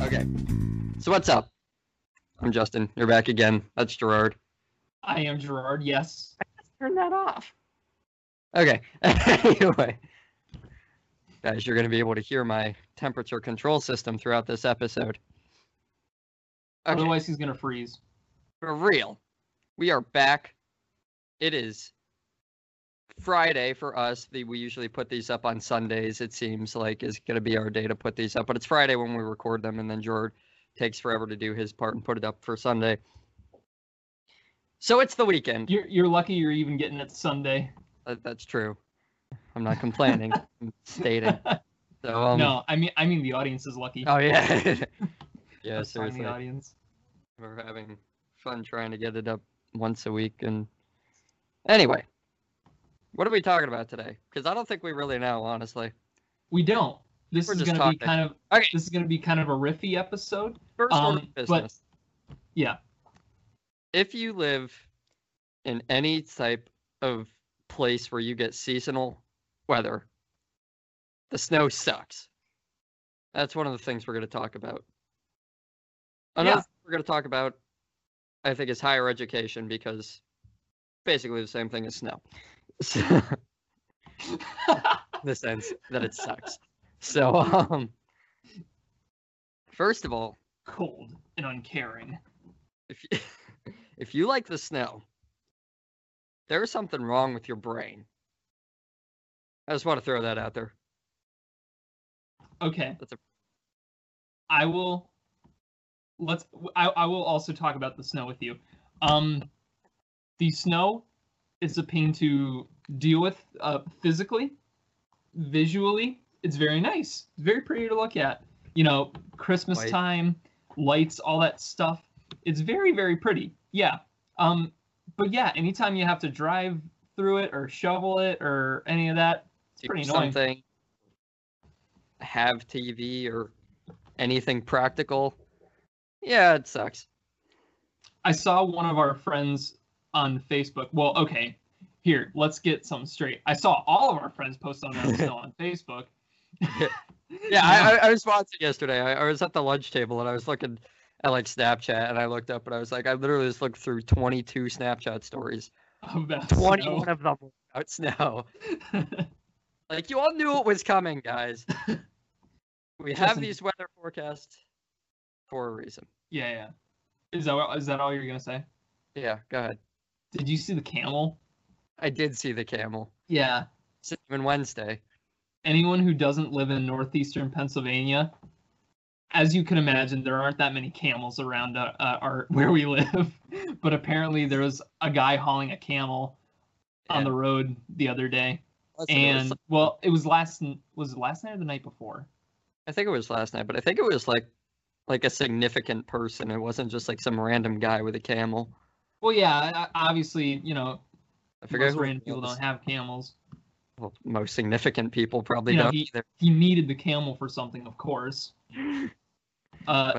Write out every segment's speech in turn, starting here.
Okay. So what's up? I'm Justin. You're back again. That's Gerard. I am Gerard. Yes. Turn that off. Okay. anyway, guys, you're going to be able to hear my temperature control system throughout this episode. Okay. Otherwise, he's gonna freeze. For real. We are back. It is Friday for us. The, we usually put these up on Sundays, it seems like is going to be our day to put these up. But it's Friday when we record them, and then George takes forever to do his part and put it up for Sunday. So it's the weekend. You're you're lucky you're even getting it Sunday. That, that's true. I'm not complaining. I'm stating. So, um, no, I mean I mean the audience is lucky. Oh, yeah. yeah, seriously. The audience. We're having fun trying to get it up once a week. And anyway, what are we talking about today? Because I don't think we really know, honestly. We don't. This We're is gonna be kind of Okay. this is gonna be kind of a riffy episode. First order Um, but- business. Yeah. If you live in any type of place where you get seasonal weather, the snow sucks. That's one of the things we're going to talk about. Another Yeah. thing we're going to talk about, I think, is higher education because basically the same thing as snow. So, in the sense that it sucks. So, um, first of all, Cold and uncaring. if you, if you like the snow, there's something wrong with your brain. I just want to throw that out there. Okay. That's a- I will. Let's. I, I will also talk about the snow with you. Um, the snow is a pain to deal with uh, physically, visually. It's very nice. It's very pretty to look at. You know, Christmas time, lights, all that stuff. It's very very pretty. Yeah. Um, but yeah, anytime you have to drive through it or shovel it or any of that, it's do pretty annoying. something, have TV or anything practical. Yeah, it sucks. I saw one of our friends on Facebook. Well, okay, here, let's get something straight. I saw all of our friends post on that snow on Facebook. Yeah, I, I, I was watching yesterday. I, I was at the lunch table and I was looking at like Snapchat and I looked up and I was like, I literally just looked through 22 Snapchat stories. Oh, about 21 snow. of them were about snow. Like you all knew it was coming, guys. We have Justin- these weather forecasts for a reason. yeah, yeah. Is that is that all you're gonna say? Yeah, go ahead. Did you see the camel? I did see the camel. Yeah. Cinnamon Wednesday. Anyone who doesn't live in northeastern Pennsylvania, as you can imagine, there aren't that many camels around uh, uh, our where we live. but apparently, there was a guy hauling a camel on the road the other day. Listen, it was and well, it was last was it last night or the night before? I think it was last night, but I think it was like like a significant person. It wasn't just like some random guy with a camel. Well, yeah, obviously, you know, I forget most who it random people don't have camels. Well, most significant people probably You know, don't he- either. He needed the camel for something, of course. Uh,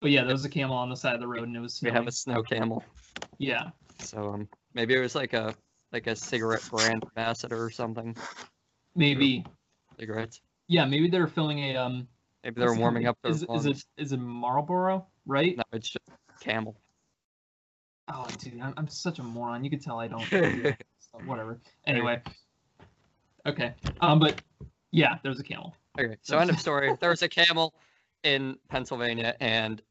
but yeah, there was a camel on the side of the road, and it was We snowing. have a snow camel. yeah, So um maybe it was like a like a cigarette brand ambassador or something. maybe. Cigarettes. Yeah, maybe they were filling a um. Maybe they're warming up their Is, is it is it Marlboro? Right? No, it's just camel. Oh, dude, I'm, I'm such a moron. You could tell I don't. so whatever. Anyway. Okay. Um, but yeah, there's a camel. Okay, so end of story. There was a camel in Pennsylvania and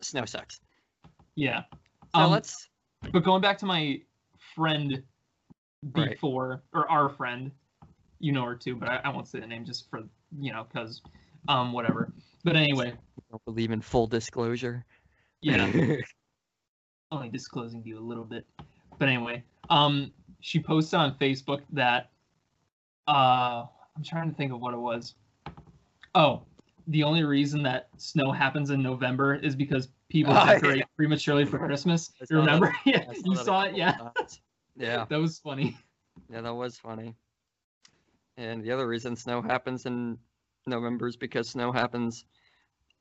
snow sucks. Yeah. So Um, let's But going back to my friend Right. before, or our friend, you know her too, but I, I won't say the name just for you know, cause um, whatever. But anyway, don't believe in full disclosure. yeah, only disclosing to you a little bit. But anyway, um, she posted on Facebook that uh, I'm trying to think of what it was. Oh, the only reason that snow happens in November is because people Oh, yeah. decorate prematurely for Christmas. You remember? yeah, you saw it. Yeah. Yeah, that was funny. yeah, that was funny. And the other reason snow happens in November is because snow happens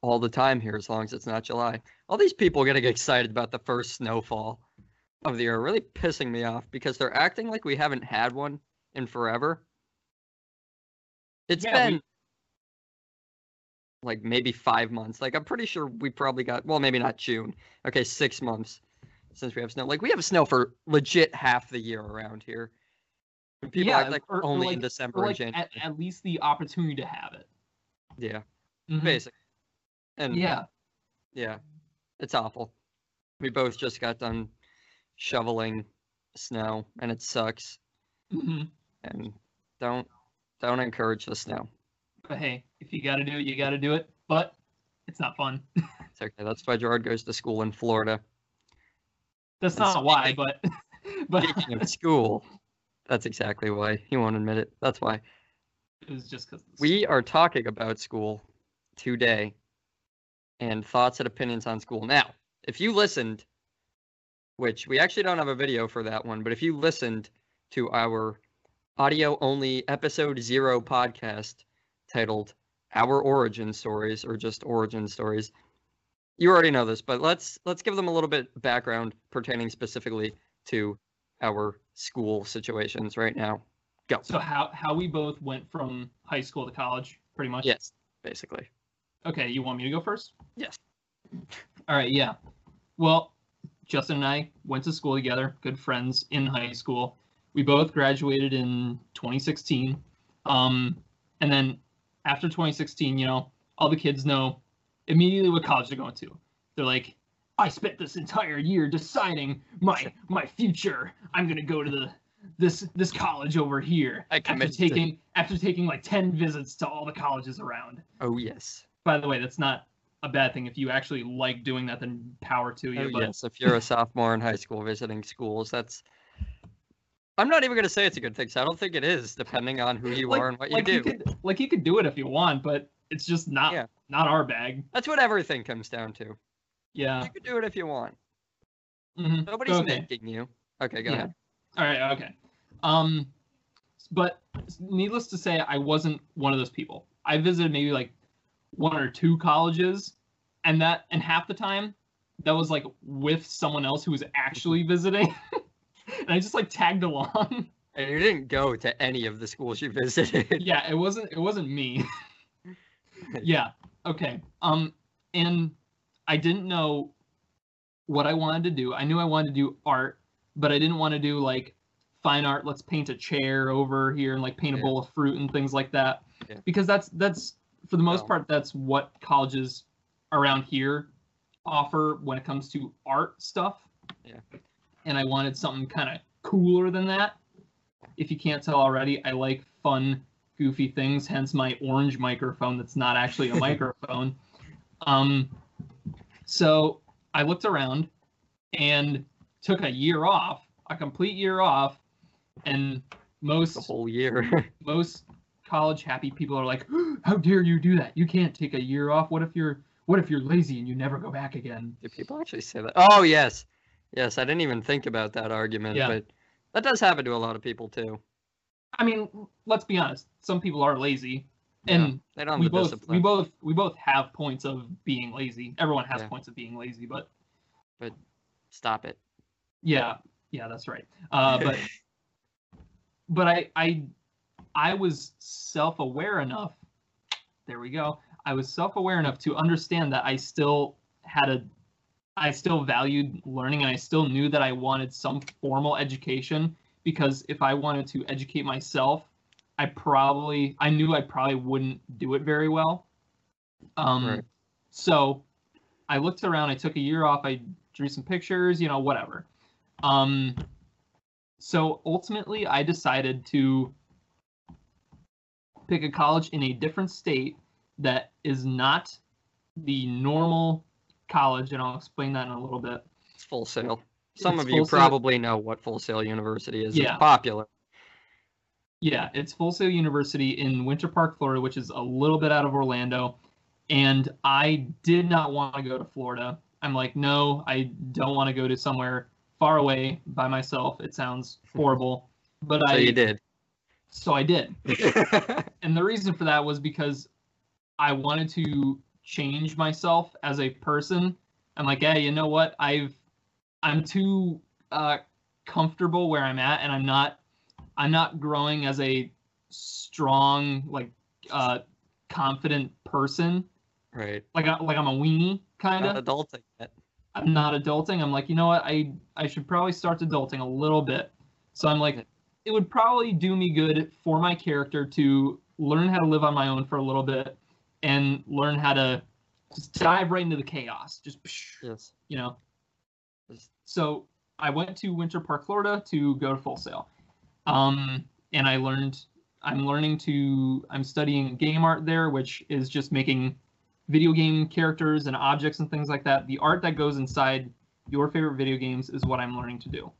all the time here, as long as it's not July. All these people getting excited about the first snowfall. of the year are really pissing me off because they're acting like we haven't had one in forever. It's Yeah, we- been like maybe five months. Like I'm pretty sure we probably got well, maybe not June. Okay, six months since we have snow. Like we have snow for legit half the year around here. And People Yeah, act like or- or only like- in December Or and January. at, at least the opportunity to have it. yeah, Mhm. basically. And Yeah. Yeah, it's awful. We both just got done shoveling snow, and it sucks. hmm And don't don't encourage the snow. But hey, if you got to do it, you got to do it. But it's not fun. It's okay. That's why Gerard goes to school in Florida. That's And not why, speaking- but but Speaking of school, that's exactly why. He won't admit it. That's why. it was just because We are talking about school today and thoughts and opinions on school. Now, if you listened, which we actually don't have a video for that one, but if you listened to our audio only episode zero podcast titled Our Origin Stories or just Origin Stories, you already know this, but let's let's give them a little bit background pertaining specifically to our school situations right now. Go. So how how we both went from high school to college, pretty much. Yes, basically. Okay, you want me to go first? Yes. All right, yeah. Well, Justin and I went to school together, good friends in high school. We both graduated in 2016. Um, and then after 2016, you know, all the kids know immediately what college they're going to. They're like, I spent this entire year deciding my my future. I'm gonna go to the this this college over here. I after committed to- taking after taking like 10 visits to all the colleges around Oh yes. By the way, that's not a bad thing. If you actually like doing that, then power to you. Oh, but yes, if you're a sophomore in high school visiting schools, that's. I'm not even going to say it's a good thing. 'cause I don't think it is, depending on who you like, are and what like you do. could like you could do it if you want, but it's just not Yeah. not our bag. That's what everything comes down to. Yeah. You could do it if you want. mhm. Nobody's Okay. making you. Okay, go Yeah. ahead. All right. Okay. Um, but needless to say, I wasn't one of those people. I visited maybe like one or two colleges, and that and half the time that was like with someone else who was actually visiting, and I just like tagged along. And you didn't go to any of the schools you visited. yeah, it wasn't it wasn't me. yeah. Okay. Um and I didn't know what I wanted to do. I knew I wanted to do art, but I didn't want to do like fine art, let's paint a chair over here and like paint a Yeah. bowl of fruit and things like that. Yeah. Because that's that's for the most No. part that's what colleges around here offer when it comes to art stuff. Yeah. And I wanted something kind of cooler than that. If you can't tell already, I like fun, goofy things, hence my orange microphone that's not actually a microphone. Um, so I looked around and took a year off, a complete year off, and most the whole year. most college happy people are like, "How dare you do that? You can't take a year off. What if you're what if you're lazy and you never go back again?" do people actually say that? Oh yes, yes. I didn't even think about that argument, Yeah. but that does happen to a lot of people too. I mean, let's be honest. Some people are lazy, and They don't have we both discipline. we both we both have points of being lazy. Everyone has Yeah. points of being lazy, but but Stop it. yeah, yeah, that's right. Uh, but but I I I was self-aware enough. There we go. I was self-aware enough to understand that I still had a I still valued learning and I still knew that I wanted some formal education because if I wanted to educate myself, I probably I knew I probably wouldn't do it very well. Um Right. so I looked around, I took a year off, I drew some pictures, you know, whatever. Um so ultimately I decided to pick a college in a different state that is not the normal college, and I'll explain that in a little bit. It's Full Sail. Some It's of you probably know what Full Sail University is. Yeah. It's popular. Yeah, it's Full Sail University in Winter Park, Florida, which is a little bit out of Orlando. And I did not want to go to Florida. I'm like, no, I don't want to go to somewhere far away by myself. It sounds horrible. But So I you did. So I did. and the reason for that was because I wanted to change myself as a person. I'm like, hey, you know what? I've I'm too uh, comfortable where I'm at, and I'm not I'm not growing as a strong like uh, confident person. Right. Like I, like I'm a weenie kind of. adulting yet. I'm not adulting. I'm like, you know what? I I should probably start adulting a little bit. So I'm like, it would probably do me good for my character to learn how to live on my own for a little bit and learn how to just dive right into the chaos. Just Yes. you know. So I went to Winter Park, Florida to go to Full Sail. Um, and I learned I'm learning to I'm studying game art there, which is just making video game characters and objects and things like that. The art that goes inside your favorite video games is what I'm learning to do.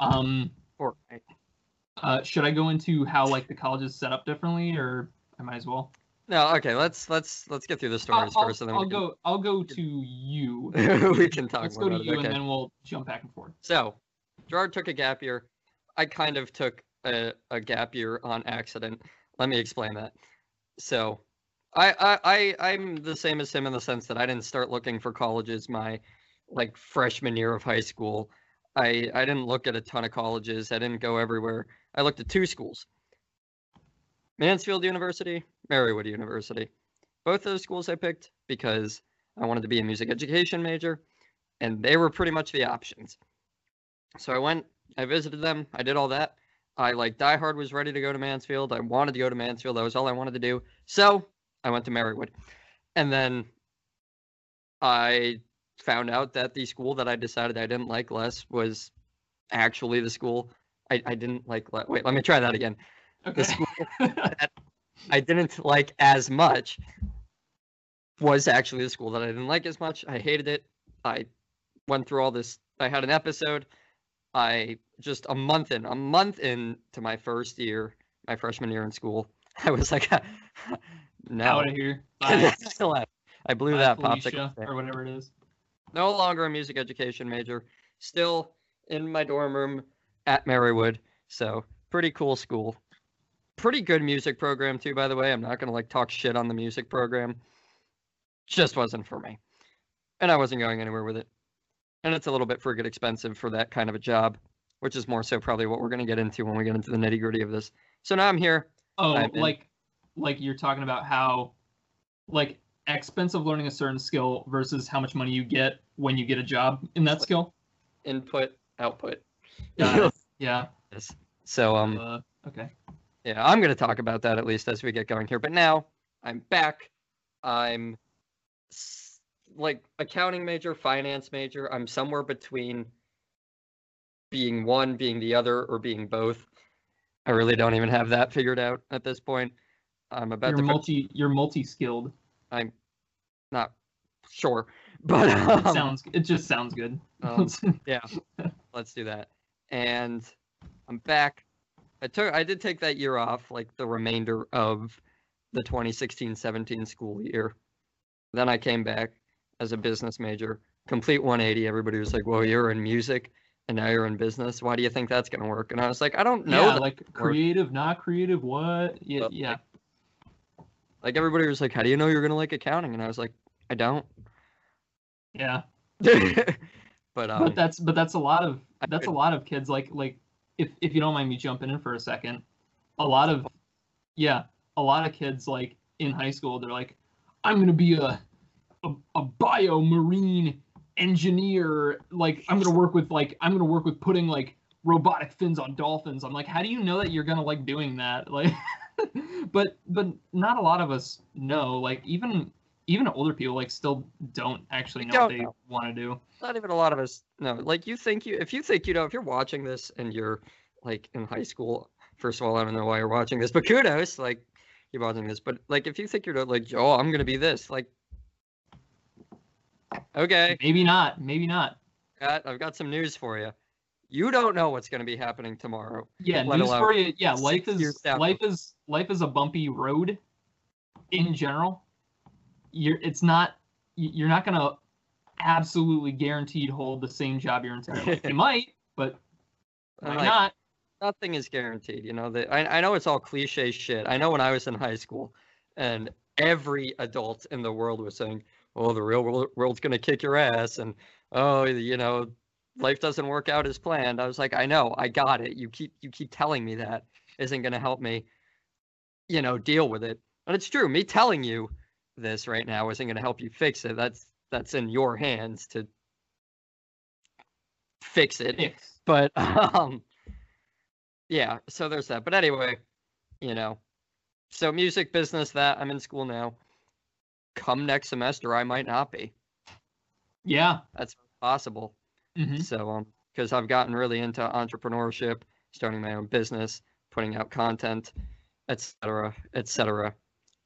Um, Fortnite. uh, should I go into how like the college is set up differently, or I might as well? No, okay. Let's let's let's get through the stories I'll- first, and then I'll we go. I'll go to you. we can talk Let's go to you, it. and then we'll jump back and forth. So, Gerard took a gap year. I kind of took a, a gap year on accident. Let me explain that. So, I, I I I'm the same as him in the sense that I didn't start looking for colleges my like freshman year of high school. I I didn't look at a ton of colleges. I didn't go everywhere. I looked at two schools. Mansfield University, Marywood University. Both those schools I picked because I wanted to be a music education major and they were pretty much the options. So I went, I visited them, I did all that. I like Die Hard was ready to go to Mansfield. I wanted to go to Mansfield. That was all I wanted to do. So I went to Marywood. And then I found out that the school that I decided I didn't like less was actually the school I, I didn't like. Le- Wait, let me try that again. Okay. school that I didn't like as much was actually the school that I didn't like as much. I hated it. I went through all this. I had an episode. I just a month in, a month in to my first year, my freshman year in school. I was like, no. Out of here. Bye. I left. I blew Bye, that Felicia, popsicle. or whatever it is. No longer a music education major. Still in my dorm room at Marywood. So pretty cool school. Pretty good music program too, by the way. I'm not gonna like talk shit on the music program. Just wasn't for me. And I wasn't going anywhere with it. And it's a little bit friggin' expensive for that kind of a job, which is more so probably what we're gonna get into when we get into the nitty gritty of this. So now I'm here. Oh, like, like you're talking about how, like, expensive learning a certain skill versus how much money you get when you get a job in that skill. Input, output. Got. Yeah. So um Uh, okay. Yeah, I'm going to talk about that at least as we get going here. But now I'm back. I'm s- like accounting major, finance major. I'm somewhere between being one, being the other, or being both. I really don't even have that figured out at this point. I'm about You're to. put- multi. You're multi-skilled. I'm not sure, but It um, sounds. It just sounds good. um, yeah, let's do that. And I'm back. I took I did take that year off, like the remainder of the 2016-17 school year. Then I came back as a business major, complete 180. Everybody was like, "Well, you're in music, and now you're in business. Why do you think that's gonna work?" And I was like, "I don't know." yeah, like creative, not creative. What? Yeah, Well, yeah. like everybody was like, "How do you know you're gonna like accounting?" And I was like, "I don't." Yeah. but um, but that's but that's a lot of that's a lot of kids like like if if you don't mind me jumping in for a second a lot of yeah a lot of kids like in high school they're like i'm gonna be a a, a biomarine engineer like i'm gonna work with like i'm gonna work with putting like robotic fins on dolphins i'm like how do you know that you're gonna like doing that like but but not a lot of us know like even even older people like still don't actually know what don't they know. want to do not even a lot of us know. Like you think you if you think you know if you're watching this and you're like in high school, first of all, I don't know why you're watching this, but kudos, like you're watching this. But like if you think you're like, oh, I'm gonna be this, like okay, Maybe not. Maybe not. got, I've got some news for you. You don't know what's gonna be happening tomorrow. Yeah, news for you. Yeah, life is years down the life is life is a bumpy road. In general, you're it's not you're not gonna absolutely guaranteed hold the same job your entire life. You might, but might like, not. nothing is guaranteed. You know that I, I know it's all cliche shit. I know when I was in high school, and every adult in the world was saying, "Oh, the real world, world's gonna kick your ass," and "Oh, you know, life doesn't work out as planned. I was like, I know, I got it. You keep you keep telling me that isn't going to help me, you know, deal with it. And it's true. Me telling you this right now isn't going to help you fix it. That's that's in your hands to fix it. Fix. But um yeah, so there's that. But anyway, you know. So music business that I'm in school now. Come next semester I might not be. Yeah. That's possible. hmm So um because I've gotten really into entrepreneurship, starting my own business, putting out content, etc., etc.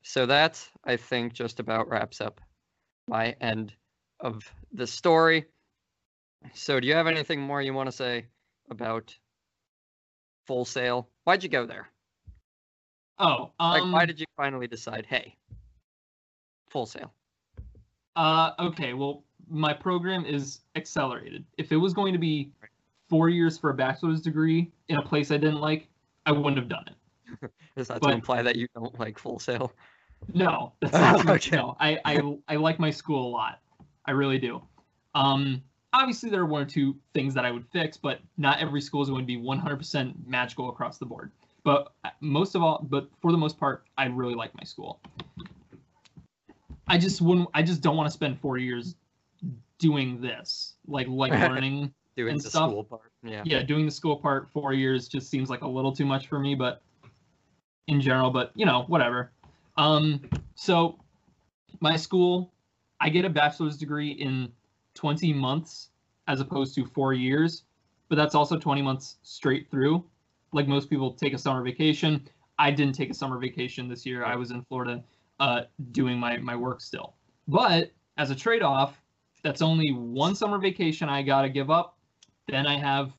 So that I think just about wraps up my end of the story. So do you have anything more you want to say about Full Sail? Why'd you go there? Oh, Like um, why did you finally decide, hey, Full Sail? Uh, okay, well, my program is accelerated. If it was going to be four years for a bachelor's degree in a place I didn't like, I wouldn't have done it. Is that But- to imply that you don't like Full Sail? No, that's not. Okay. No, I, I I like my school a lot. I really do. Um, obviously there are one or two things that I would fix, but not every school is going to be 100% magical across the board. But uh, most of all, but for the most part, I really like my school. I just wouldn't. I just don't want to spend four years doing this, like like learning. Doing And the stuff. school part. Yeah. yeah, doing the school part four years just seems like a little too much for me, but in general, but you know, whatever. Um, so my school, I get a bachelor's degree in 20 months as opposed to four years, but that's also 20 months straight through. Like most people take a summer vacation. I didn't take a summer vacation this year. I was in Florida uh, doing my, my work still. But as a trade off, that's only one summer vacation I got to give up. Then I have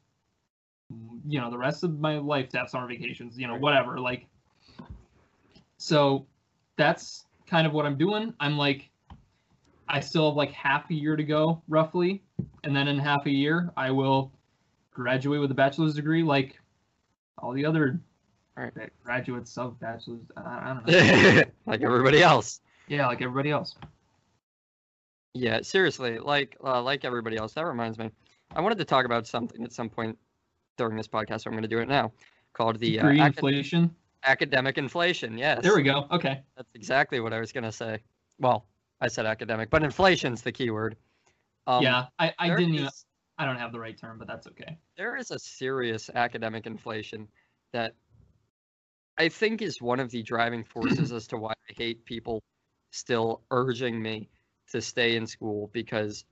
you know the rest of my life to have summer vacations you know whatever like so that's kind of what i'm doing i'm like i still have like half a year to go roughly and then in half a year i will graduate with a bachelor's degree like all the other Right. graduates of bachelor's i, don't know like everybody else. yeah like everybody else Yeah, seriously, like uh, like everybody else. That reminds me, I wanted to talk about something at some point during this podcast. So I'm going to do it now, called the uh, degree acad- inflation academic inflation. Yes, there we go okay That's exactly what I was going to say. Well, I said academic, but inflation's the key word. Um, yeah i, I didn't even i don't have the right term but that's okay there is a serious academic inflation that I think is one of the driving forces as to why I hate people still urging me to stay in school because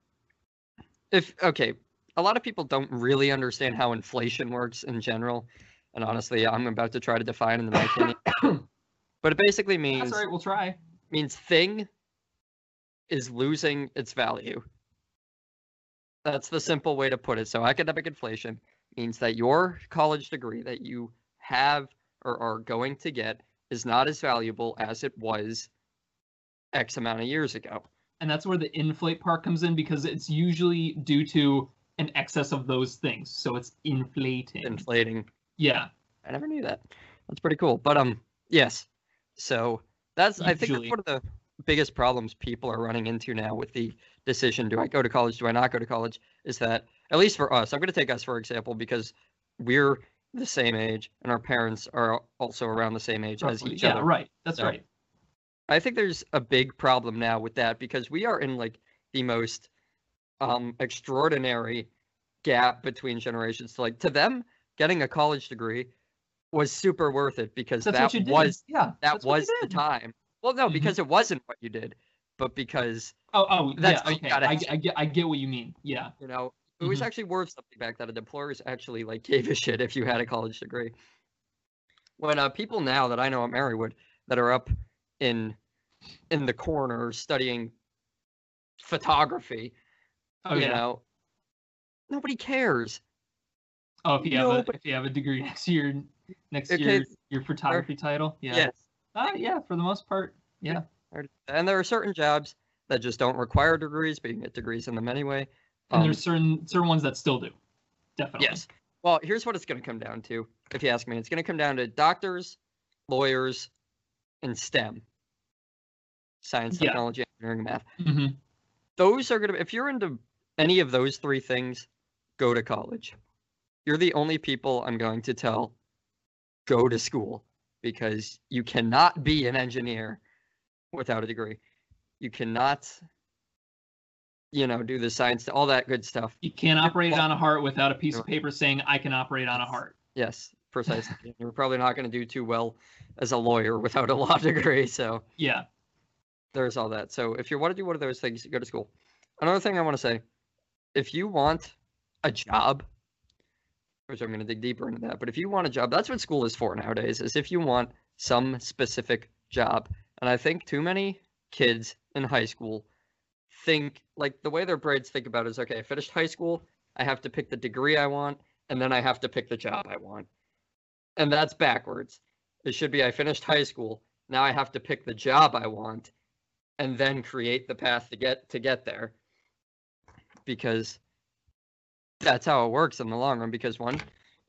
if okay, a lot of people don't really understand how inflation works in general. And honestly, I'm about to try to define in my opinion. But it basically means that's all right we'll try means thing is losing its value. That's the simple way to put it. So academic inflation means that your college degree that you have or are going to get is not as valuable as it was X amount of years ago. and that's where the inflate part comes in because it's usually due to an excess of those things so it's inflating Inflating. Yeah I never knew that. That's pretty cool. But um yes. So that's I think that's one of the biggest problems people are running into now with the decision do I go to college, do I not go to college, is that at least for us, I'm gonna take us for example because we're the same age and our parents are also around the same age as roughly. each yeah other. right that's So- right I think there's a big problem now with that because we are in like the most um extraordinary gap between generations. Like to them, getting a college degree was super worth it because that's that what you did was yeah that that's what you was the time. Well, no, Mhm. because it wasn't what you did, but because oh oh That's yeah okay I, I get i get what you mean yeah you know it was Mhm. actually worth something back then. And employers actually like gave a shit if you had a college degree. When uh, people now that I know at Marywood that are up in in the corner studying photography, oh you yeah know, nobody cares. Oh if you have a if you have a degree next year next Okay, year your photography title yeah Yes. uh, yeah for the most part yeah And there are certain jobs that just don't require degrees, but you can get degrees in them anyway. and Um, there's certain certain ones that still do definitely Yes. Well, here's what it's going to come down to. If you ask me, it's going to come down to doctors, lawyers, and STEM science, Yeah. technology, engineering, math. hmm Those are going to, if you're into any of those three things, go to college. You're the only people I'm going to tell go to school because you cannot be an engineer without a degree. You cannot, you know, do the science, all that good stuff. You can't operate on a heart without a piece of paper saying I can operate on a heart. Yes, precisely. You're probably not going to do too well as a lawyer without a law degree. So Yeah. there's all that. So if you want to do one of those things, go to school. Another thing I want to say, if you want a job, which I'm going to dig deeper into that, but if you want a job, that's what school is for nowadays. Is if you want some specific job, and I think too many kids in high school think like the way their brains think about it is okay. I finished high school, I have to pick the degree I want, and then I have to pick the job I want, and that's backwards. It should be I finished high school, now I have to pick the job I want, and then create the path to get to get there because that's how it works in the long run because one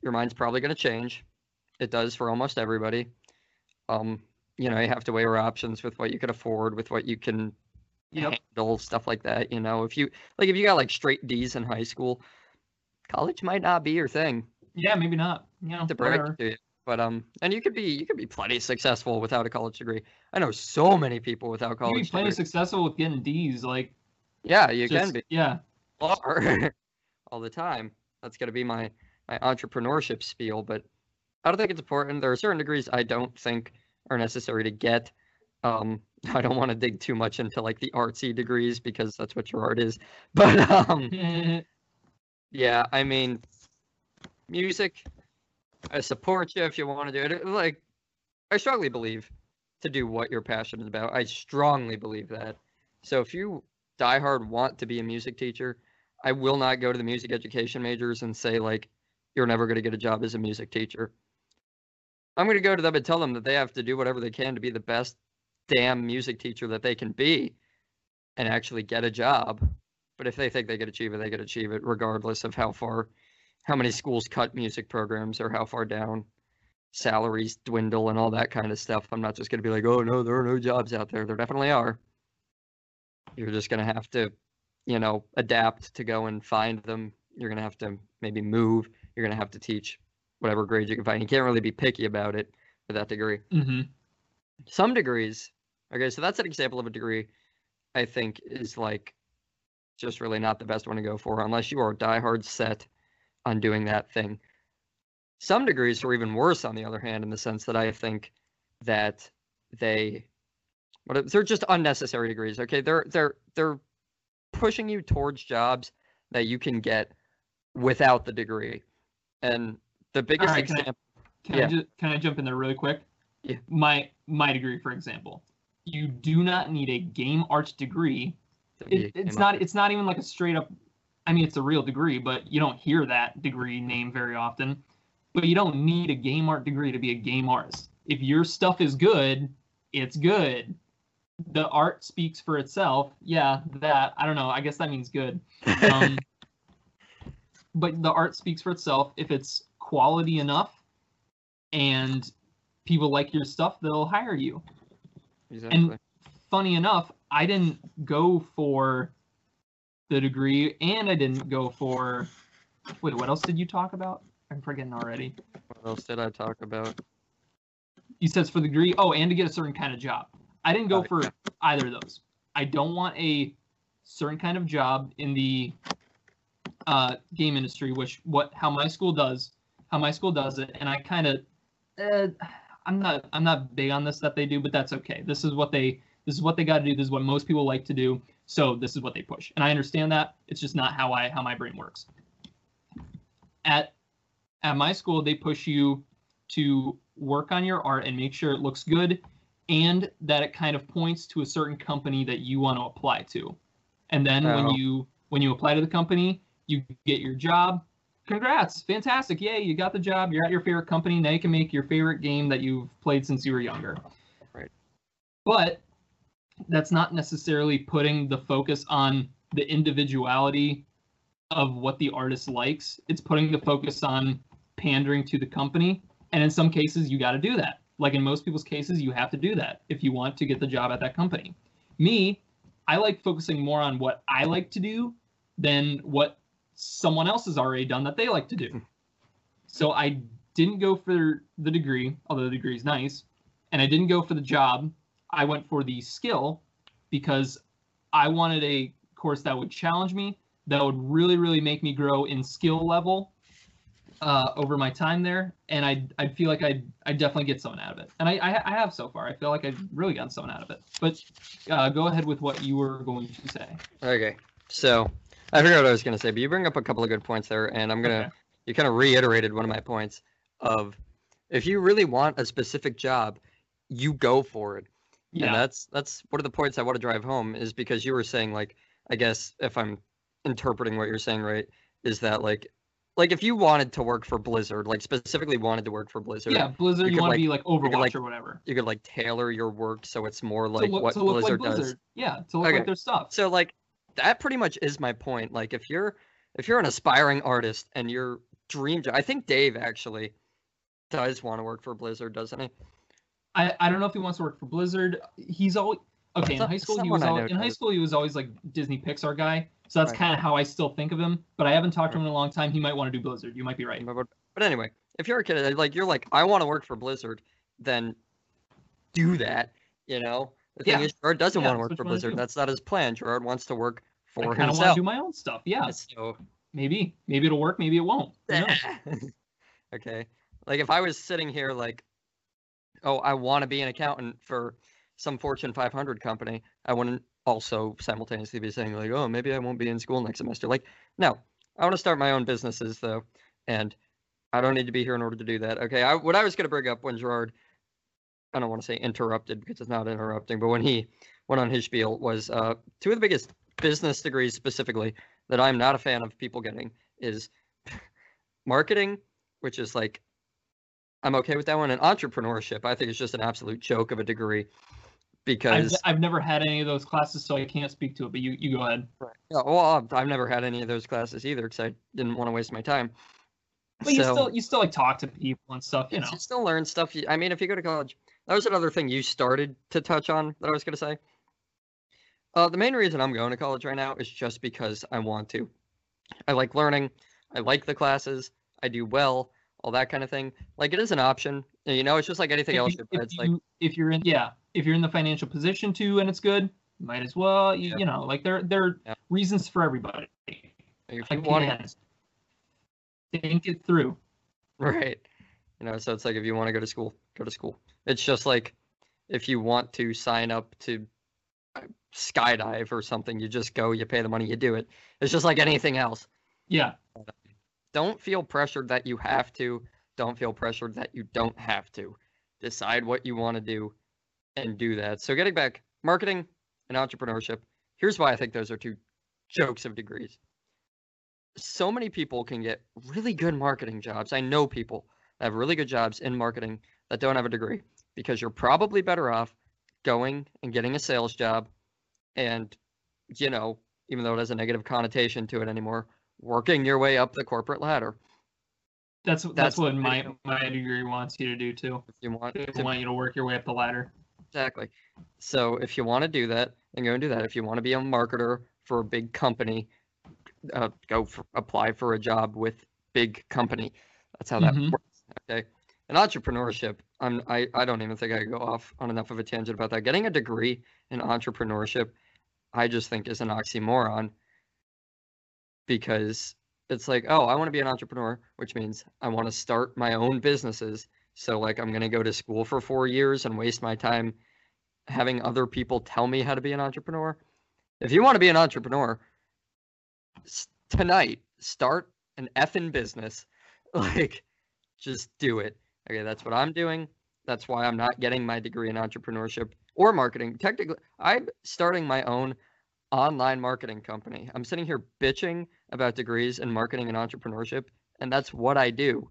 your mind's probably going to change it does for almost everybody um you know you have to weigh your options with what you can afford with what you can Yep. handle stuff like that you know if you like if you got like straight d's in high school college might not be your thing Yeah, maybe not. You know, to break to you. But um, and you could be you could be plenty successful without a college degree. I know so many people without college. You college be plenty degrees. successful with getting D's, like Yeah, you just- can be Yeah. all the time. That's gonna be my my entrepreneurship spiel. But I don't think it's important. There are certain degrees I don't think are necessary to get. Um, I don't want to dig too much into like the artsy degrees because that's what your art is. But um, yeah, I mean, music. I support you if you want to do it. Like, I strongly believe to do what you're passionate about. I strongly believe that. So if you diehard want to be a music teacher, I will not go to the music education majors and say like you're never going to get a job as a music teacher. I'm going to go to them and tell them that they have to do whatever they can to be the best damn music teacher that they can be and actually get a job. But if they think they could achieve it, they could achieve it regardless of how far how many schools cut music programs or how far down salaries dwindle and all that kind of stuff. I'm not just going to be like, "Oh no, there are no jobs out there." There definitely are. You're just going to have to you know, adapt to go and find them. You're gonna have to maybe move. You're gonna have to teach whatever grades you can find. You can't really be picky about it with that degree. hmm Some degrees, okay, so that's an example of a degree I think is like just really not the best one to go for unless you are diehard set on doing that thing. Some degrees are even worse on the other hand in the sense that I think that they what they're just unnecessary degrees. Okay, they're they're they're pushing you towards jobs that you can get without the degree. And the biggest right, can I- example Can Yeah. I just can I jump in there really quick? Yeah. My my degree, for example, you do not need a game arts degree. It, it's not artist. it's not even like a straight up. I mean, it's a real degree, but you don't hear that degree name very often. But you don't need a game art degree to be a game artist. If your stuff is good, it's good. The art speaks for itself. Yeah, that I don't know. I guess that means good. Um, but the art speaks for itself. If it's quality enough, and people like your stuff, they'll hire you. exactly. And Funny enough, I didn't go for the degree, and I didn't go for. Wait, what else did you talk about? I'm forgetting already. What else did I talk about? You says for the degree. Oh, and to get a certain kind of job. I didn't go for either of those. I don't want a certain kind of job in the uh, game industry, which what how my school does, how my school does it, and I kind of, uh, I'm not I'm not big on this that they do, but that's okay. This is what they this is what they got to do. This is what most people like to do. So this is what they push, and I understand that. It's just not how I how my brain works. At at my school, they push you to work on your art and make sure it looks good and that it kind of points to a certain company that you want to apply to. And then when Oh. you when you apply to the company, you get your job. Congrats, fantastic! Yay, you got the job. You're at your favorite company. Now you can make your favorite game that you've played since you were younger. Right. But that's not necessarily putting the focus on the individuality of what the artist likes. It's putting the focus on pandering to the company. And in some cases, you got to do that. Like in most people's cases, you have to do that if you want to get the job at that company. Me, I like focusing more on what I like to do than what someone else has already done that they like to do. Hmm. So I didn't go for the degree, although the degree is nice, and I didn't go for the job. I went for the skill because I wanted a course that would challenge me, that would really, really make me grow in skill level uh, over my time there, and I I feel like I I definitely get something out of it, and I, I I have so far. I feel like I've really gotten something out of it. But uh, go ahead with what you were going to say. Okay, so I forgot what I was gonna say, but you bring up a couple of good points there, and I'm gonna Okay. you kind of reiterated one of my points of if you really want a specific job, you go for it. Yeah. And that's that's one of the points I want to drive home is because you were saying like I guess if I'm interpreting what you're saying right is that like like if you wanted to work for Blizzard, like specifically wanted to work for Blizzard, yeah, Blizzard. you You, want like- to be like Overwatch like, or whatever. you could like tailor your work so it's more like look, what Blizzard, like does. Yeah, to look Okay. like their stuff. So like that pretty much is my point. Like if you're if you're an aspiring artist and your dream job, I think Dave actually does want to work for Blizzard, doesn't he? I, I don't know if he wants to work for Blizzard. He's always okay. In high school, he was always, in high school he was always like Disney Pixar guy. So that's Right. kind of how I still think of him. But I haven't talked to him in a long time. He might want to do Blizzard. You might be right. But, anyway, if you're a kid, like you're like, I want to work for Blizzard, then do that. You know, the thing Yeah. is, Gerard doesn't Yeah, want to work for Blizzard. That's not his plan. Gerard wants to work I for kind of want to do my own stuff. Yeah, So maybe maybe it'll work. Maybe it won't. Okay. Like if I was sitting here like, oh, I want to be an accountant for some Fortune 500 company, I wouldn't also simultaneously be saying like, oh, maybe I won't be in school next semester. Like, no, I want to start my own businesses though, and I don't need to be here in order to do that. Okay. I, what I was going to bring up when Gerard, I don't want to say interrupted because it's not interrupting, but when he went on his spiel was uh, two of the biggest business degrees specifically that I'm not a fan of people getting is marketing, which is like I'm okay with that one, and entrepreneurship. I think it's just an absolute joke of a degree because I've never had any of those classes, so I can't speak to it. But you you go ahead. yeah, well, I've- I've never had any of those classes either because I didn't want to waste my time. But you still you still like talk to people and stuff. You know. you still learn stuff. I mean, if you go to college, that was another thing you started to touch on that I was going to say. Uh, the main reason I'm going to college right now is just because I want to. I like learning. I like the classes. I do well. All that kind of thing. Like it is an option. You know, it's just like anything if, else. you, if, it's like if you're in yeah if you're in the financial position to and it's good might as well you, Yeah. you know like there there are Yeah. reasons for everybody if you want Again, think it through Right. You know, so it's like if you want to go to school, go to school. It's just like if you want to sign up to uh, skydive or something, you just go, you pay the money, you do it. It's just like anything else. yeah Don't feel pressured that you have to. Don't feel pressured that you don't have to. Decide what you want to do and do that. So getting back, marketing and entrepreneurship. Here's why I think those are two jokes of degrees. So many people can get really good marketing jobs. I know people that have really good jobs in marketing that don't have a degree because you're probably better off going and getting a sales job and, you know, even though it has a negative connotation to it anymore, working your way up the corporate ladder. that's that's, That's what my my degree wants you to do too If you want they want you to work your way up the ladder Exactly. So if you want to do that, then go and do that. If you want to be a marketer for a big company, uh, go for, apply for a job with big company. That's how that Mhm. works. Okay. And entrepreneurship, I'm, I, I don't even think I could go off on enough of a tangent about that. Getting a degree in entrepreneurship, I just think is an oxymoron because it's like, oh, I want to be an entrepreneur, which means I want to start my own businesses. So like I'm going to go to school for 4 years and waste my time having other people tell me how to be an entrepreneur. If you want to be an entrepreneur, tonight start an effing business. Like just do it. Okay, that's what I'm doing. That's why I'm not getting my degree in entrepreneurship or marketing. Technically, I'm starting my own online marketing company. I'm sitting here bitching about degrees in marketing and entrepreneurship, and that's what I do.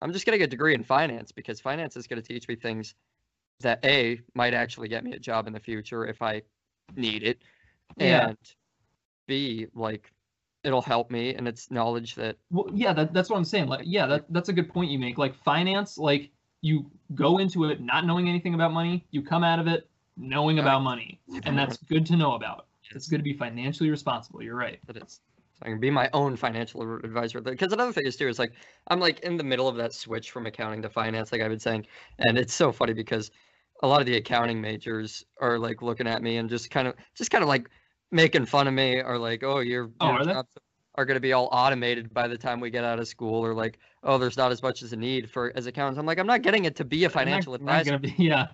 I'm just getting a degree in finance because finance is going to teach me things that A might actually get me a job in the future if I need it. Yeah. And B, like it'll help me and it's knowledge that well yeah that, that's what i'm saying. Like yeah that, that's a good point you make. Like finance like you go into it not knowing anything about money. You come out of it knowing about money. And that's good to know about. It's good to be financially responsible. You're right. That is. So I can be my own financial advisor. Because another thing is too is like I'm like in the middle of that switch from accounting to finance, like I've been saying, and it's so funny because a lot of the accounting majors are like looking at me and just kind of just kind of like making fun of me or like, oh, your, Oh, your are jobs are going to be all automated by the time we get out of school, or like, oh, there's not as much as a need for as accountants. I'm like, I'm not getting it to be a financial I'm not, advisor. gonna be, yeah.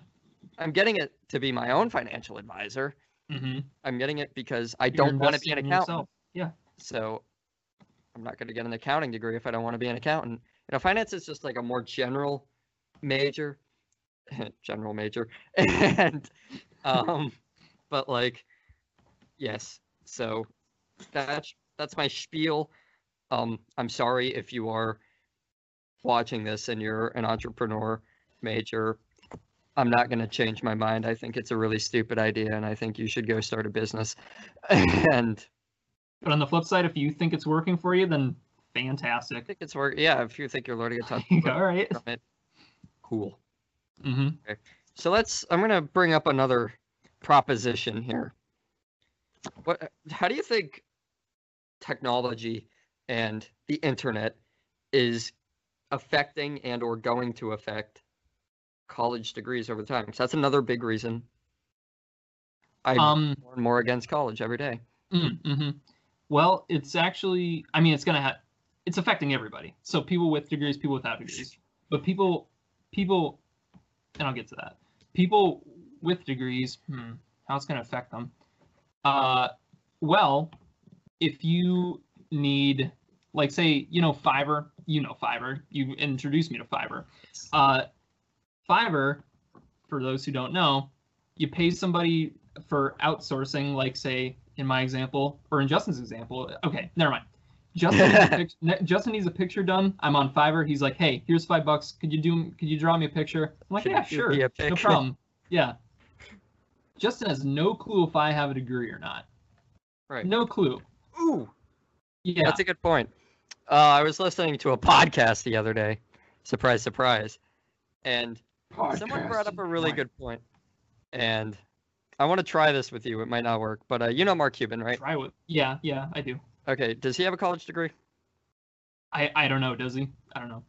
I'm getting it to be my own financial advisor. Mm-hmm. I'm getting it because I don't want to be an accountant. Yeah. So I'm not going to get an accounting degree if I don't want to be an accountant. You know, finance is just like a more general major, general major, and um, but like, yes. So that's that's my spiel. Um, I'm sorry if you are watching this and you're an entrepreneur major. I'm not going to change my mind. I think it's a really stupid idea, and I think you should go start a business. and But on the flip side, if you think it's working for you, then fantastic. I think it's work. Yeah, if you think you're learning a ton All right. from it, cool. Mm-hmm. So let's. I'm gonna bring up another proposition here. What? How do you think technology and the internet is affecting and or going to affect college degrees over time? 'Cause that's another big reason. I'm Um. more and more against college every day. Mm-hmm. Well, it's actually. I mean, it's gonna have. It's affecting everybody. So people with degrees, people without degrees, but people, people, and I'll get to that. People with degrees, hmm, how it's gonna affect them? Uh, well, if you need, like, say, you know, Fiverr. You know Fiverr. You introduced me to Fiverr. Uh, Fiverr, for those who don't know, you pay somebody for outsourcing, like say in my example or in Justin's example. Okay, never mind. Justin, needs Justin needs a picture done. I'm on Fiverr. He's like, "Hey, here's five bucks. Could you do? Could you draw me a picture?" I'm like, Should "Yeah, sure, give me a no problem." Yeah. Justin has no clue if I have a degree or not. Right. No clue. Ooh. Yeah. That's a good point. Uh, I was listening to a podcast the other day. Surprise, surprise. And someone brought up a really good point. And I want to try this with you. It might not work, but uh, you know Mark Cuban, right? Try with. Yeah, yeah, I do. Okay. Does he have a college degree? I I don't know. Does he? I don't know.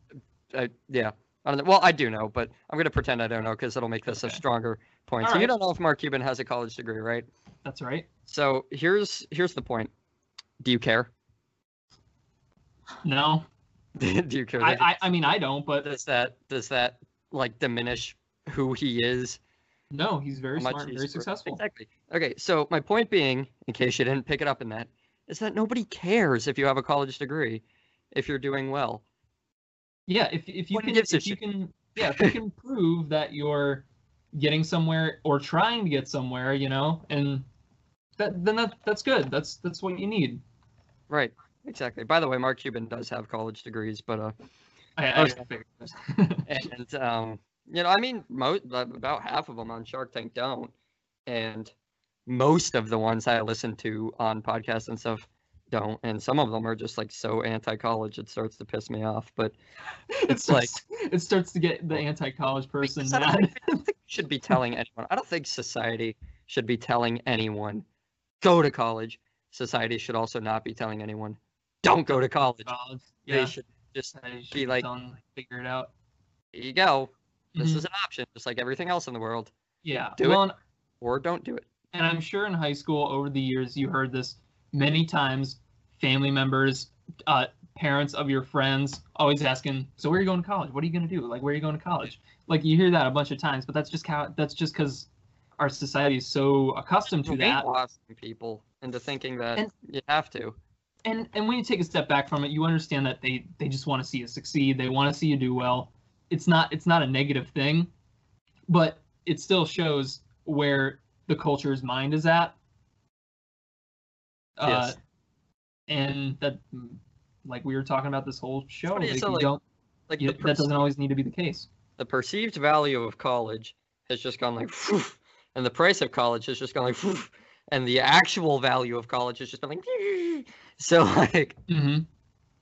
Uh, yeah. I don't know. Well, I do know, but I'm gonna pretend I don't know because it'll make this a stronger point. All so you don't know if Mark Cuban has a college degree, right? That's right. So here's here's the point. Do you care? No, do you care? I, I I mean I don't, but does that does that like diminish who he is no, he's very smart, very successful. Exactly. Okay, so my point being, in case you didn't pick it up in that, is that nobody cares if you have a college degree, if you're doing well. Yeah, if if you can if you shit. can yeah, if you can prove that you're getting somewhere or trying to get somewhere, you know, and that then that that's good. That's that's what you need. Right. Exactly. By the way, Mark Cuban does have college degrees, but uh, I, I Okay. figured this. and um, you know, I mean, most about half of them on Shark Tank don't, and most of the ones I listen to on podcasts and stuff don't, and some of them are just like so anti-college it starts to piss me off. But it It's like- it starts to get the anti-college person I don't, think, I don't think we should be telling anyone. I don't think society should be telling anyone go to college. Society should also not be telling anyone don't go to college. College. They Yeah. should just They should be like- them figure it out. here you go. This Mhm. is an option, just like everything else in the world, Yeah. do it. well, and- or don't do it. And I'm sure in high school over the years you heard this many times. Family members, uh, parents of your friends always asking, "So where are you going to college? What are you going to do? Like where are you going to college?" Like you hear that a bunch of times, but that's just how that's just because our society is so accustomed to that. People into thinking that And- you have to. And and when you take a step back from it, you understand that they they just want to see you succeed. They want to see you do well. It's not it's not a negative thing, but it still shows where the culture's mind is at. Uh, Yes. and that like we were talking about this whole show like, so, you like, don't Like you, the, that doesn't always need to be the case the perceived value of college has just gone like, and the price of college has just gone like, and the actual value of college has just been like, so like mm-hmm.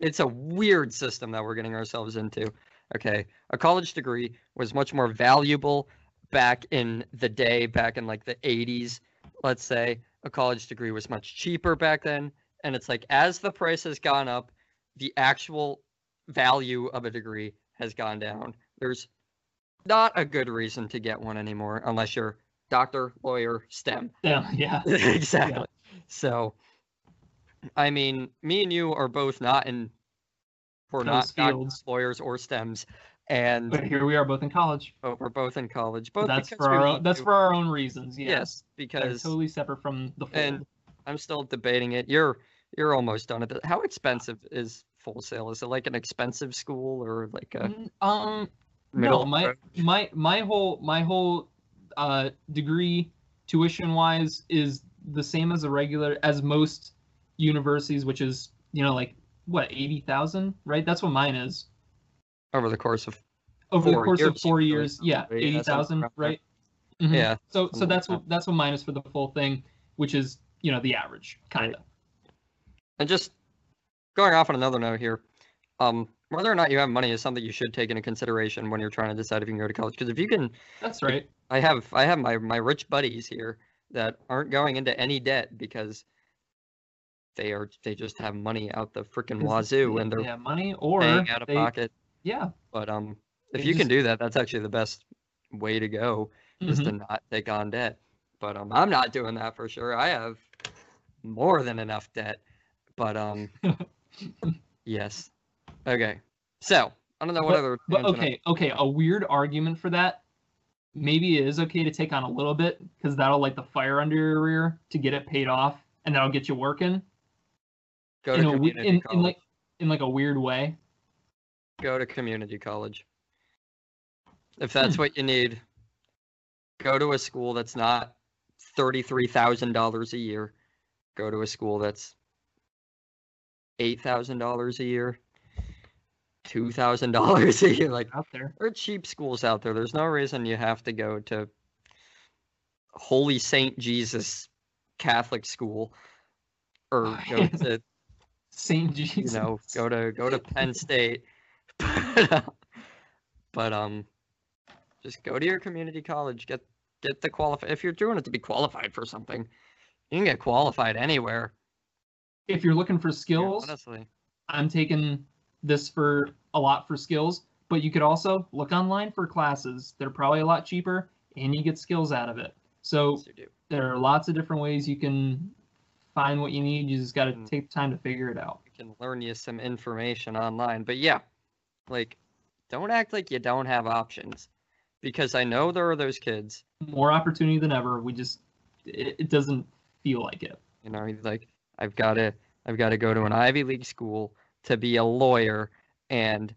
it's a weird system that we're getting ourselves into. Okay, a college degree was much more valuable back in the day, back in like the 80s, let's say. A college degree was much cheaper back then, and it's like as the price has gone up, the actual value of a degree has gone down. There's not a good reason to get one anymore unless you're doctor, lawyer, STEM. Yeah, yeah. exactly. So, I mean, me and you are both not in, we're not Those doctors, fields. lawyers, or STEMs, and But here we are both in college. but we're both in college. Both that's for our own, that's to. for our own reasons. Yes. yes, They're because totally separate from the fold. and I'm still debating it. You're you're almost done at it. How expensive is Full Sail? Is it like an expensive school or like a Mm, um middle? no, my my my whole my whole uh degree tuition wise is the same as a regular as most universities, which is you know like what eighty thousand, right? That's what mine is over the course of over the Four course of years, four years. Yeah, yeah, eighty thousand, something around there. right? Mhm. yeah. So so that's what that's what mine is for the full thing, which is you know the average kind of. And just going off on another note here, um, whether or not you have money is something you should take into consideration when you're trying to decide if you can go to college. Because if you can, That's right. I have I have my my rich buddies here that aren't going into any debt because they are they just have money out the freaking wazoo and they're they have money or paying out of they, pocket. Yeah. But um, if you can do that, that's actually the best way to go is mhm. to not take on debt. But um, I'm not doing that for sure. I have more than enough debt. But um, yes. Okay. So I don't know what other. But tangent I- okay, okay, a weird argument for that. Maybe it is okay to take on a little bit because that'll light the fire under your rear to get it paid off, and that'll get you working Go in to a in, in like in like a weird way. Go to community college. If Hmm. that's what you need, go to a school that's not thirty-three thousand dollars a year. Go to a school that's eight thousand dollars a year, two thousand dollars a year. Like Out there, there are cheap schools out there. There's no reason you have to go to Holy Saint Jesus Catholic School or go to Saint Jesus. you know go to go to Penn State. but, um, just go to your community college. Get get the qualify. If you're doing it to be qualified for something, you can get qualified anywhere. If you're looking for yeah, skills, honestly, I'm taking this for a lot for skills, but you could also look online for classes. They're probably a lot cheaper, and you get skills out of it. So yes, there are lots of different ways you can find what you need. You just got to Mm. take the time to figure it out. You can learn you some information online. But yeah, like don't act like you don't have options, because I know there are those kids. More opportunity than ever. We just it, it doesn't feel like it. You know, he's like, I've got to, I've got to go to an Ivy League school to be a lawyer, and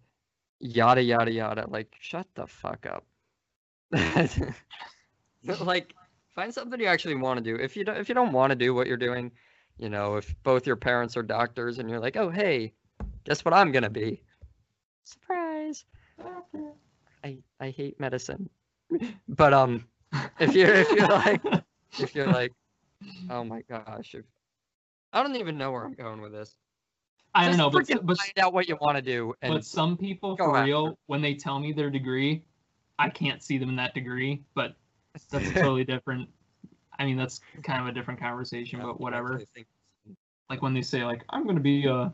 yada yada yada. Like, shut the fuck up. like, find something you actually want to do. If you don't, if you don't want to do what you're doing, you know, if both your parents are doctors and you're like, oh hey, guess what I'm gonna be? Surprise. I I hate medicine. But um, if you're if you're like if you're like, oh my gosh, if I don't even know where I'm going with this. I don't Just know, but but find out what you want to do and but some people go for after real, when they tell me their degree, I can't see them in that degree. But that's a totally different. I mean, that's kind of a different conversation, Yeah, but whatever. Like when they say like I'm gonna be a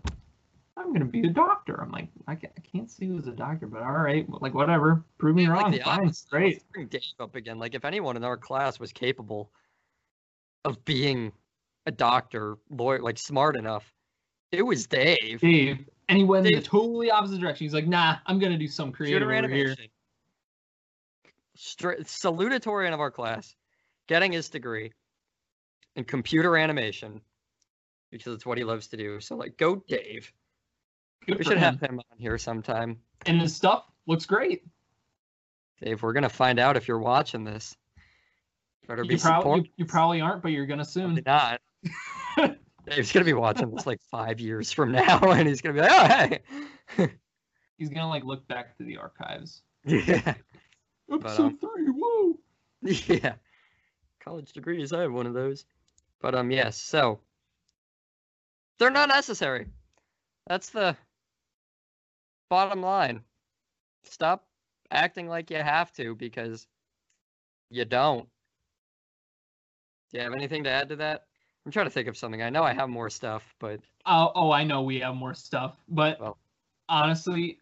I'm gonna be a doctor. I'm like I can't, I can't see who's a doctor, but all right, like whatever. Prove me like wrong. the Fine, great. Bring Dave up again. Like if anyone in our class was capable of being a doctor, lawyer, like smart enough, it was Dave. Dave, and he went in the totally opposite direction. He's like, nah, I'm gonna do some creative over here. animation. Stra- salutatorian of our class, getting his degree in computer animation because it's what he loves to do. So like, go Dave. Good We should him. have him on here sometime. And his stuff looks great. Dave, we're gonna find out if you're watching this. Better be You, prob- you, you probably aren't, but you're gonna Probably soon. not. Dave's gonna be watching this like five years from now, and he's gonna be like, "Oh, hey." He's gonna like look back to the archives. yeah, Episode um, three, whoa. yeah. College degrees, I have one of those. But um, yes. So they're not necessary. That's the bottom line. Stop acting like you have to because you don't. Do you have anything to add to that? I'm trying to think of something. I know I have more stuff, but Oh, oh, I know we have more stuff, but Well. honestly,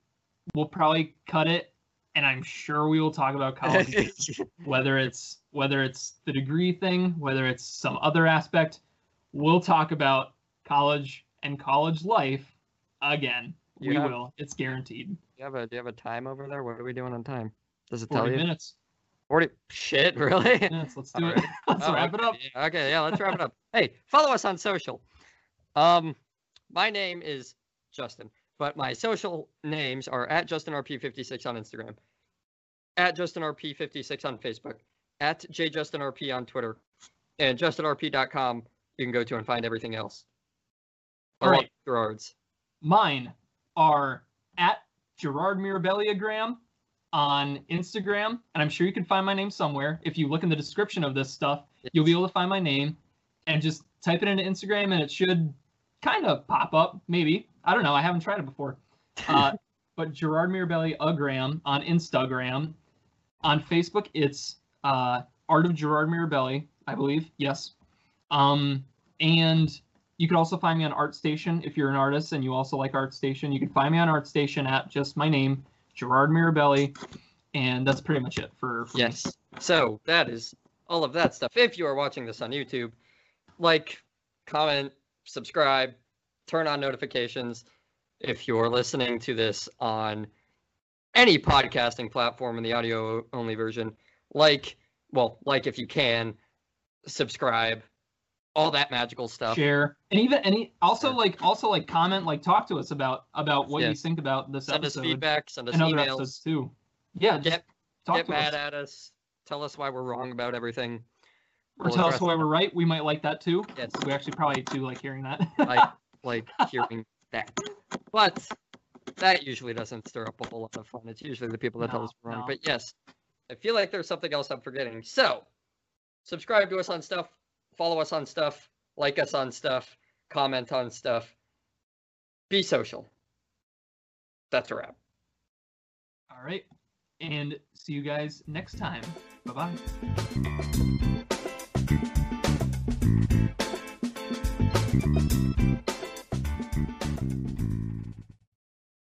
we'll probably cut it, and I'm sure we will talk about college, whether it's whether it's the degree thing, whether it's some other aspect. We'll talk about college and college life again. You we have- will. It's guaranteed. do you have a do you have a time over there? What are we doing on time? Does it tell you? minutes. Forty. Shit, really? Minutes. Let's do it. Alright. Let's Oh, wrap it okay, up. yeah, okay, yeah, let's wrap it up. Hey, follow us on social. Um, my name is Justin, but my social names are at JustinRP56 on Instagram, at JustinRP56 on Facebook, at JJustinRP on Twitter, and JustinRP.com. You can go to and find everything else. All right, right. Gerard's. Mine are at Gerard Mirabelliogram on Instagram, and I'm sure you can find my name somewhere. If you look in the description of this stuff, you'll be able to find my name and just type it into Instagram, and it should kind of pop up. Maybe I don't know. I haven't tried it before. Uh, but Gerard Mirabelli Agram on Instagram. On Facebook, it's uh, Art of Gerard Mirabelli, I believe. Yes. Um, and you can also find me on ArtStation if you're an artist and you also like ArtStation. You can find me on ArtStation at just my name, Gerard Mirabelli, and that's pretty much it for, for me. Yes. So that is all of that stuff. If you are watching this on YouTube, like, comment, subscribe, turn on notifications. If you're listening to this on any podcasting platform in the audio only version, like, well, like if you can, subscribe, all that magical stuff. share and even any also Sure. like also like comment like talk to us about about what you think about this episode. Send us feedback, send us and other episodes emails, too. Yeah, just get, talk get mad us at us, tell us why we're wrong about everything. or We'll tell us why it. we're right. We might like that too. Yes. We actually probably do like hearing that. I like hearing that. But that usually doesn't stir up a whole lot of fun. It's usually the people that tell us we're wrong. no. But yes, I feel like there's something else I'm forgetting. So, subscribe to us on stuff, follow us on stuff, like us on stuff, comment on stuff. Be social. That's a wrap. All right. And see you guys next time. Bye bye.